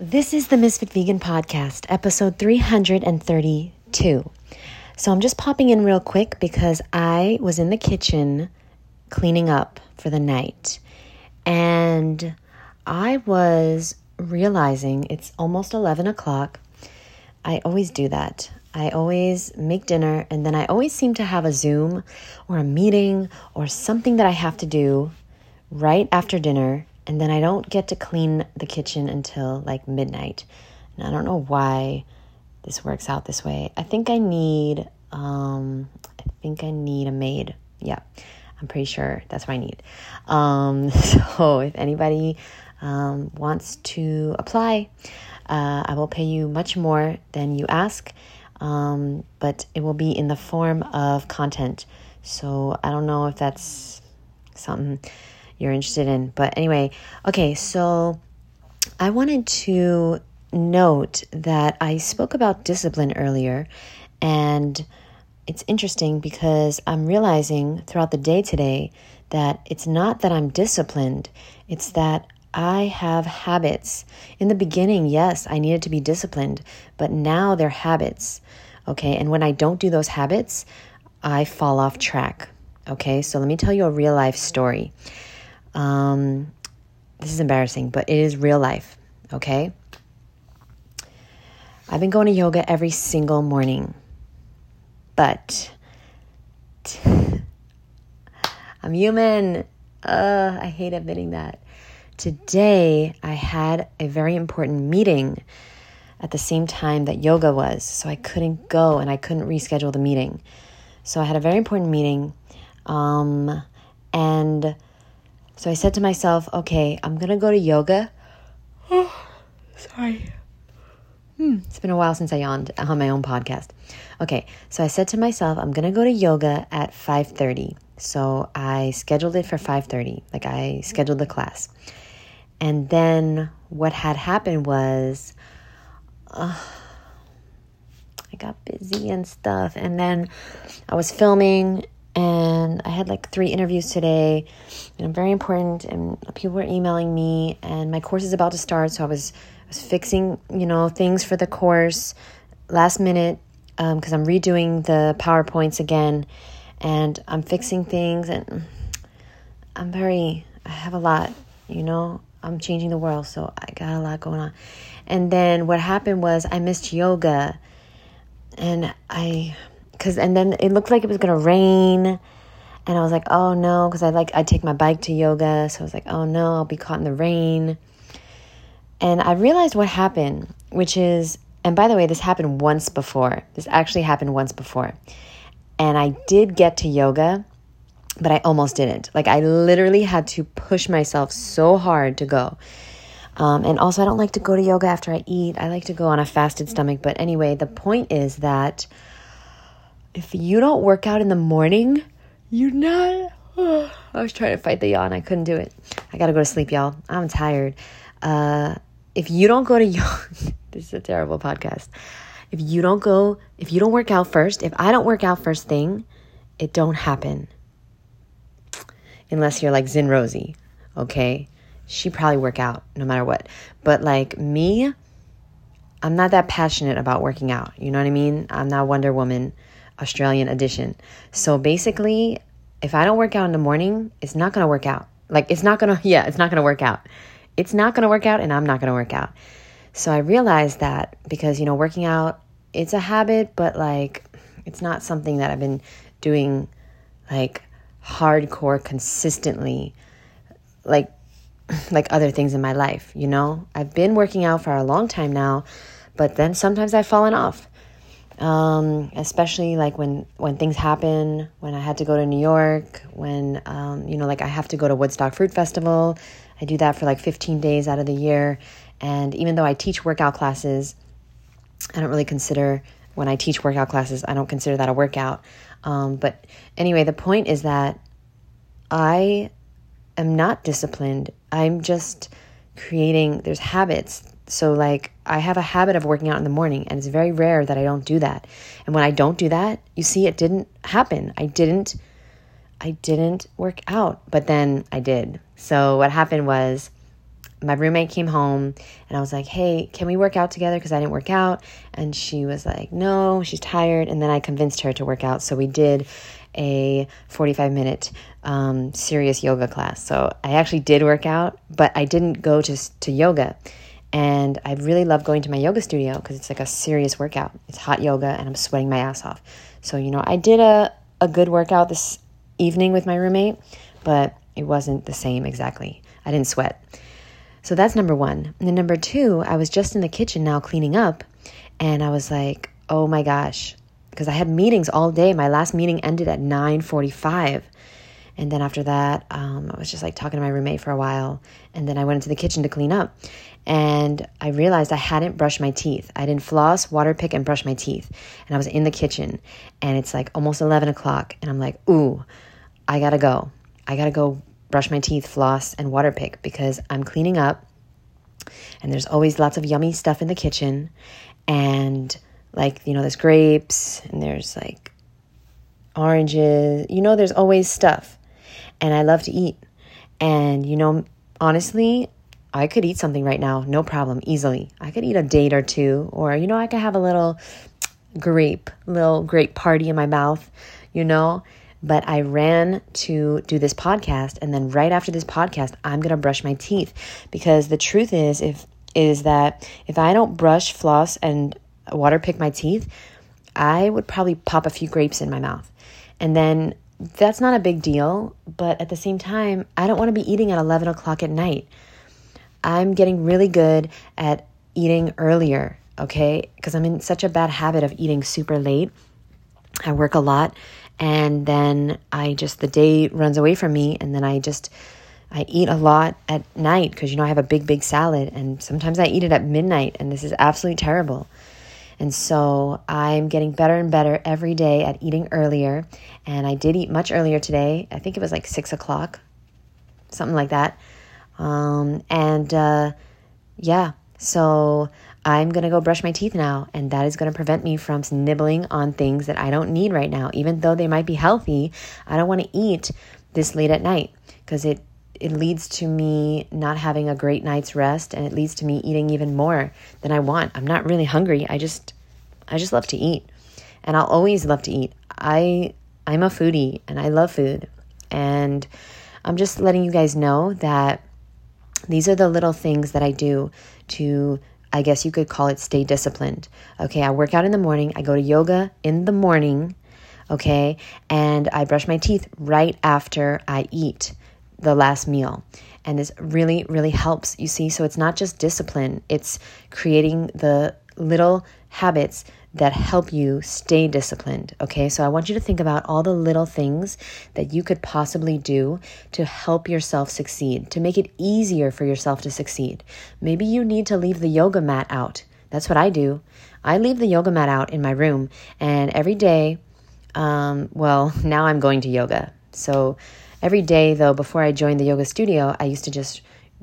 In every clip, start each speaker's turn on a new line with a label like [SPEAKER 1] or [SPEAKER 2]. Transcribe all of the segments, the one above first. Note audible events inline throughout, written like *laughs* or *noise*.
[SPEAKER 1] This is the Misfit Vegan Podcast, episode 332. So I'm just popping in real quick because I was in the kitchen cleaning up for the night and I was realizing it's almost 11 o'clock. I always do that. I always make dinner and then I always seem to have a Zoom or a meeting or something that I have to do right after dinner and then I don't get to clean the kitchen until like midnight. And I don't know why this works out this way. I think I need um I think I need a maid. Yeah. I'm pretty sure that's what I need. Um, *laughs* so if anybody um, wants to apply, uh, I will pay you much more than you ask, um, but it will be in the form of content. So I don't know if that's something you're interested in. But anyway, okay, so I wanted to note that I spoke about discipline earlier, and it's interesting because I'm realizing throughout the day today that it's not that I'm disciplined, it's that I have habits. In the beginning, yes, I needed to be disciplined, but now they're habits. Okay, and when I don't do those habits, I fall off track. Okay, so let me tell you a real life story. Um, this is embarrassing, but it is real life, okay? I've been going to yoga every single morning, but *laughs* I'm human. Uh, I hate admitting that. Today, I had a very important meeting at the same time that yoga was, so I couldn't go and I couldn't reschedule the meeting. So I had a very important meeting, um, and so I said to myself, okay, I'm going to go to yoga. Oh, *sighs* sorry. Hmm, it's been a while since I yawned on my own podcast. Okay, so I said to myself, I'm going to go to yoga at 5:30. So I scheduled it for 5:30. Like I scheduled the class. And then what had happened was uh, I got busy and stuff and then I was filming and I had like three interviews today, and I'm very important. And people were emailing me, and my course is about to start, so I was I was fixing you know things for the course last minute because um, I'm redoing the powerpoints again, and I'm fixing things, and I'm very I have a lot, you know. I'm changing the world, so I got a lot going on. And then what happened was I missed yoga, and I because and then it looked like it was gonna rain and i was like oh no because i like i take my bike to yoga so i was like oh no i'll be caught in the rain. And i realized what happened which is and by the way this happened once before. This actually happened once before. And i did get to yoga but i almost didn't. Like i literally had to push myself so hard to go. Um, and also i don't like to go to yoga after i eat. I like to go on a fasted stomach. But anyway the point is that if you don't work out in the morning, you're not. *sighs* I was trying to fight the yawn. I couldn't do it. I gotta go to sleep, y'all. I'm tired. Uh, if you don't go to *laughs* yoga, this is a terrible podcast. If you don't go, if you don't work out first, if I don't work out first thing, it don't happen. Unless you're like Zin Rosie, okay? She probably work out no matter what. But like me, I'm not that passionate about working out. You know what I mean? I'm not Wonder Woman. Australian edition. So basically, if I don't work out in the morning, it's not going to work out. Like, it's not going *laughs* to, yeah, it's not going to work out. It's not going to work out, and I'm not going to work out. So I realized that because, you know, working out, it's a habit, but like, it's not something that I've been doing like hardcore consistently, like, *laughs* like other things in my life, you know? I've been working out for a long time now, but then sometimes I've fallen off um, especially like when when things happen when i had to go to new york when um, you know like i have to go to woodstock fruit festival. I do that for like 15 days out of the year. And even though i teach workout classes i don't really consider when i teach workout classes i don't consider that a workout. Um, but anyway the point is that i am not disciplined. I'm just creating there's habits so, like, I have a habit of working out in the morning, and it's very rare that I don't do that. And when I don't do that, you see, it didn't happen. I didn't, I didn't work out, but then I did. So, what happened was my roommate came home and I was like, hey, can we work out together? Because I didn't work out. And she was like, no, she's tired. And then I convinced her to work out. So we did a 45 minute um, serious yoga class. So I actually did work out, but I didn't go to, to yoga. And I really love going to my yoga studio because it's like a serious workout. It's hot yoga and I'm sweating my ass off. So, you know, I did a, a good workout this evening with my roommate, but it wasn't the same exactly. I didn't sweat. So that's number one. And then number two, I was just in the kitchen now cleaning up, and I was like, oh my gosh, because I had meetings all day. My last meeting ended at 9:45. And then after that, um, I was just like talking to my roommate for a while. And then I went into the kitchen to clean up. And I realized I hadn't brushed my teeth. I didn't floss, water pick, and brush my teeth. And I was in the kitchen. And it's like almost 11 o'clock. And I'm like, ooh, I gotta go. I gotta go brush my teeth, floss, and water pick because I'm cleaning up and there's always lots of yummy stuff in the kitchen. And like, you know, there's grapes and there's like oranges. You know, there's always stuff. And I love to eat. And, you know, honestly, I could eat something right now, no problem, easily. I could eat a date or two, or, you know, I could have a little grape, little grape party in my mouth, you know? but I ran to do this podcast and then right after this podcast I'm to brush my teeth because the truth is if is that if I don't brush, floss and water pick my teeth, I would probably pop a few grapes in my mouth. And then that's not a big deal, but at the same time, I don't want to be eating at 11 o'clock at night. I'm getting really good at eating earlier, okay? Because I'm in such a bad habit of eating super late. I work a lot and then I just the day runs away from me and then I just I eat a lot at night because you know I have a big big salad and sometimes I eat it at midnight and this is absolutely terrible. And so I'm getting better and better every day at eating earlier. And I did eat much earlier today. I think it was like six o'clock, something like that. Um, and uh, yeah, so I'm going to go brush my teeth now, and that is going to prevent me from nibbling on things that I don't need right now. Even though they might be healthy, I don't want to eat this late at night because it it leads to me not having a great night's rest and it leads to me eating even more than I want. I'm not really hungry. I just I just love to eat. And I'll always love to eat. I I'm a foodie and I love food. And I'm just letting you guys know that these are the little things that I do to I guess you could call it stay disciplined. Okay, I work out in the morning, I go to yoga in the morning, okay, and I brush my teeth right after I eat the last meal. And this really, really helps, you see. So it's not just discipline, it's creating the little habits that help you stay disciplined. Okay, so I want you to think about all the little things that you could possibly do to help yourself succeed, to make it easier for yourself to succeed. Maybe you need to leave the yoga mat out. That's what I do. I leave the yoga mat out in my room, and every day, um, well, *laughs* now I'm going to yoga. So every day, though, before I joined the yoga studio, I used to just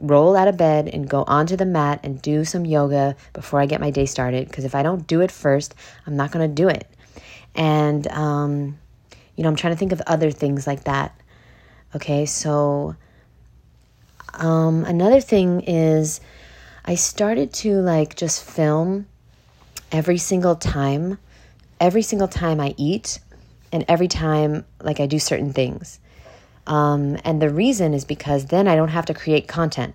[SPEAKER 1] roll out of bed and go onto the mat and do some yoga before I get my day started. Because if I don't do it first, I'm not going to do it. And, um, you know, I'm trying to think of other things like that. Okay, so um, another thing is I started to like just film every single time, every single time I eat, and every time like I do certain things. Um, and the reason is because then I don't have to create content.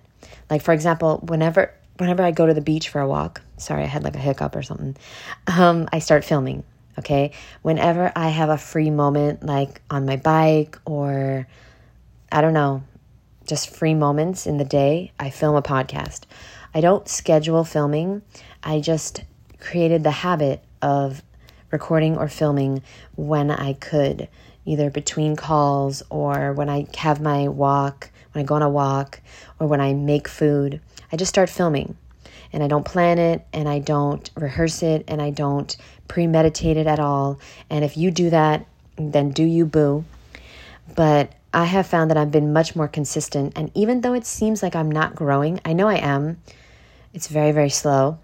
[SPEAKER 1] Like for example, whenever whenever I go to the beach for a walk, sorry, I had like a hiccup or something. Um, I start filming. Okay, whenever I have a free moment, like on my bike or I don't know, just free moments in the day, I film a podcast. I don't schedule filming. I just created the habit of recording or filming when I could either between calls or when I have my walk, when I go on a walk, or when I make food. I just start filming and I don't plan it and I don't rehearse it and I don't premeditate it at all. And if you do that, then do you boo. But I have found that I've been much more consistent. And even though it seems like I'm not growing, I know I am. It's very, very slow,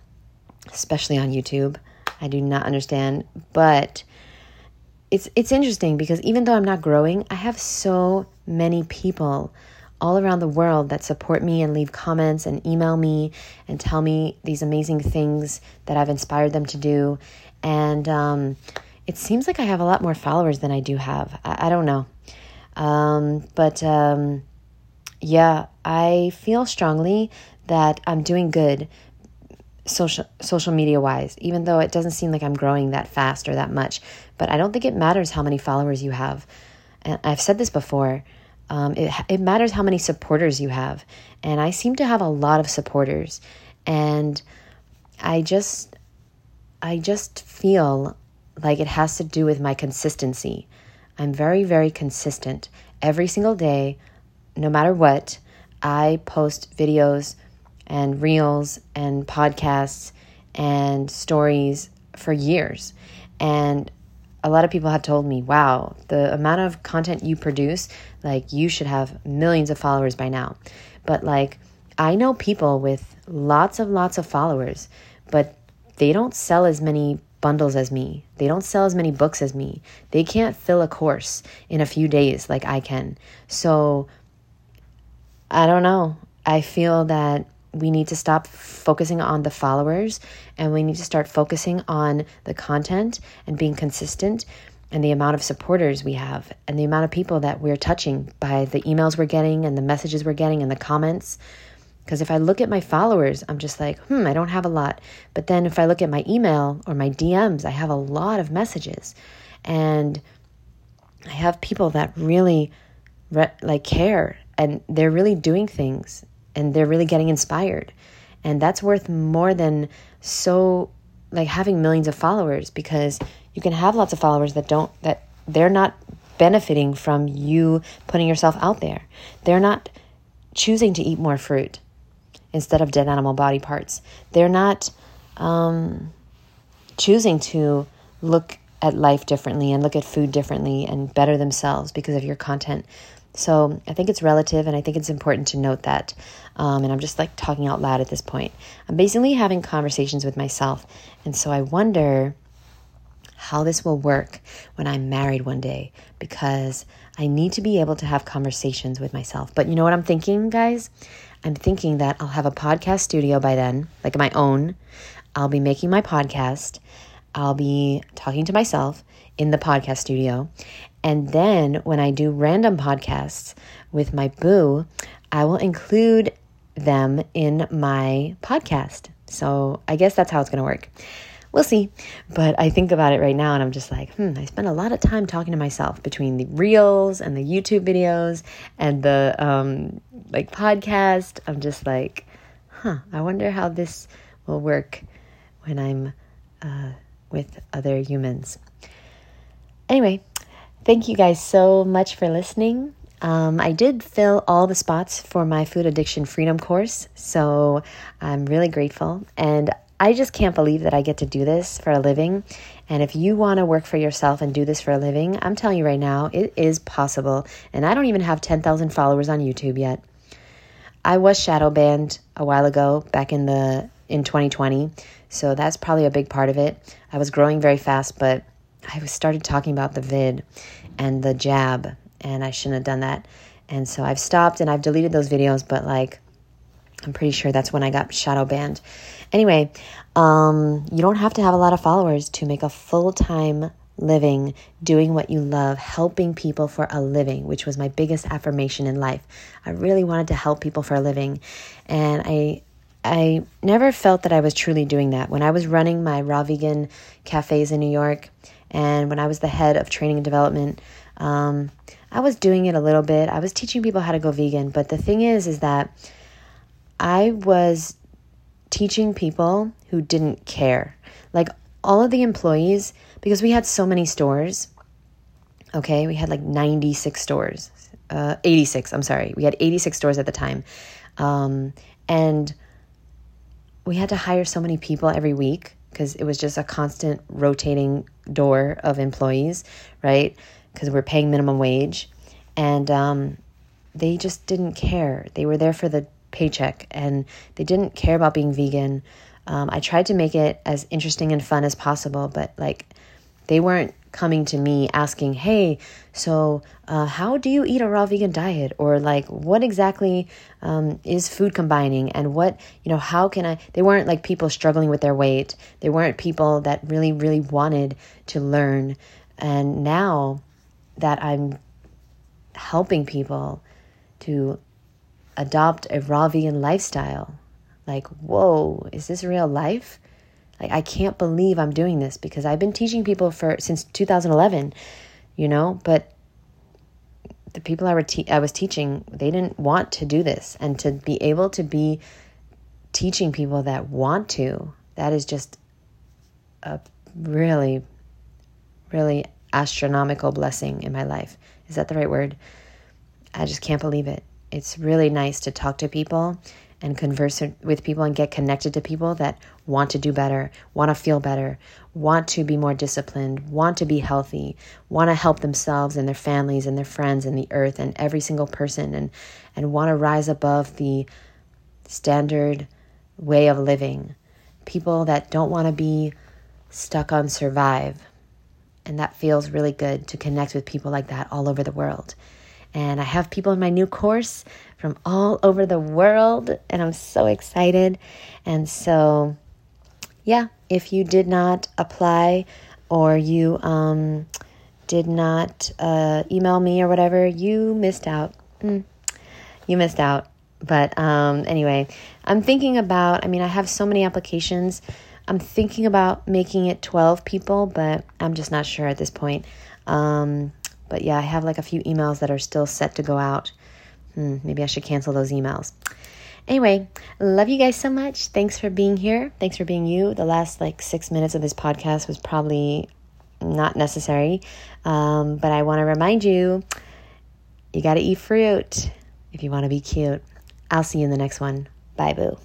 [SPEAKER 1] especially on YouTube. I do not understand. But it's it's interesting because even though I'm not growing, I have so many people all around the world that support me and leave comments and email me and tell me these amazing things that I've inspired them to do. And um, it seems like I have a lot more followers than I do have. I, I don't know. Um, but um, yeah, I feel strongly that I'm doing good social social media wise even though it doesn't seem like I'm growing that fast or that much but I don't think it matters how many followers you have. And I've said this before um, it, it matters how many supporters you have. And I seem to have a lot of supporters. And I just I just feel like it has to do with my consistency. I'm very very consistent. Every single day no matter what I post videos and reels and podcasts and stories for years. And a lot of people have told me, wow, the amount of content you produce, like you should have millions of followers by now. But like, I know people with lots of lots of followers, but they don't sell as many bundles as me. They don't sell as many books as me. They can't fill a course in a few days like I can. So I don't know. I feel that we need to stop focusing on the followers and we need to start focusing on the content and being consistent and the amount of supporters we have and the amount of people that we're touching by the emails we're getting and the messages we're getting and the comments. Because if I look at my followers, I'm just like, hmm, I don't have a lot. But then if I look at my email or my DMs, I have a lot of messages. And I have people that really re- like care and they're really doing things and they're really getting inspired. And that's worth more than so like having millions of followers because you can have lots of followers that don't that they're not benefiting from you putting yourself out there. They're not choosing to eat more fruit instead of dead animal body parts. They're not um, choosing to look at life differently and look at food differently and better themselves because of your content. So I think it's relative, and I think it's important to note that. Um, and I'm just like talking out loud at this point. I'm basically having conversations with myself. And so I wonder how this will work when I'm married one day because I need to be able to have conversations with myself. But you know what I'm thinking, guys? I'm thinking that I'll have a podcast studio by then, like my own. I'll be making my podcast. I'll be talking to myself in the podcast studio. And then when I do random podcasts with my boo, I will include them in my podcast. So I guess that's how it's going to work. We'll see. But I think about it right now and I'm just like, hmm, I spend a lot of time talking to myself between the reels and the YouTube videos and the um, like podcast. I'm just like, huh, I wonder how this will work when I'm uh, with other humans. Anyway, thank you guys so much for listening. Um, I did fill all the spots for my food addiction freedom course, so I'm really grateful. And I just can't believe that I get to do this for a living. And if you want to work for yourself and do this for a living, I'm telling you right now, it is possible. And I don't even have 10,000 followers on YouTube yet. I was shadow banned a while ago, back in the in 2020, so that's probably a big part of it. I was growing very fast, but I started talking about the vid and the jab, and I shouldn't have done that. And so I've stopped and I've deleted those videos, but like, I'm pretty sure that's when I got shadow banned. Anyway, um, you don't have to have a lot of followers to make a full time living doing what you love, helping people for a living, which was my biggest affirmation in life. I really wanted to help people for a living. And I I never felt that I was truly doing that. When I was running my raw vegan cafes in New York, and when I was the head of training and development, um, I was doing it a little bit. I was teaching people how to go vegan. But the thing is, is that I was teaching people who didn't care. Like all of the employees, because we had so many stores. Okay, we had like 96 stores. Uh, 86, I'm sorry. We had 86 stores at the time. Um, and we had to hire so many people every week because it was just a constant rotating door of employees, right? Because we're paying minimum wage. And um, they just didn't care. They were there for the paycheck and they didn't care about being vegan. Um, I tried to make it as interesting and fun as possible, but like they weren't coming to me asking, hey, so uh, how do you eat a raw vegan diet? Or like, what exactly um, is food combining? And what, you know, how can I? They weren't like people struggling with their weight, they weren't people that really, really wanted to learn. And now that I'm helping people to adopt a raw vegan lifestyle, like, whoa, is this real life? Like I can't believe I'm doing this because I've been teaching people for since 2011, you know, but the people I, were te- I was teaching, they didn't want to do this and to be able to be teaching people that want to, that is just a really really astronomical blessing in my life. Is that the right word? I just can't believe it. It's really nice to talk to people and converse with people and get connected to people that want to do better, want to feel better, want to be more disciplined, want to be healthy, want to help themselves and their families and their friends and the earth and every single person and and want to rise above the standard way of living. People that don't want to be stuck on survive. And that feels really good to connect with people like that all over the world. And I have people in my new course from all over the world, and I'm so excited. And so, yeah, if you did not apply or you um, did not uh, email me or whatever, you missed out. Mm, you missed out. But um, anyway, I'm thinking about, I mean, I have so many applications. I'm thinking about making it 12 people, but I'm just not sure at this point. Um, but yeah, I have like a few emails that are still set to go out. Hmm, maybe I should cancel those emails. Anyway, love you guys so much. Thanks for being here. Thanks for being you. The last like six minutes of this podcast was probably not necessary. Um, but I want to remind you you got to eat fruit if you want to be cute. I'll see you in the next one. Bye, boo.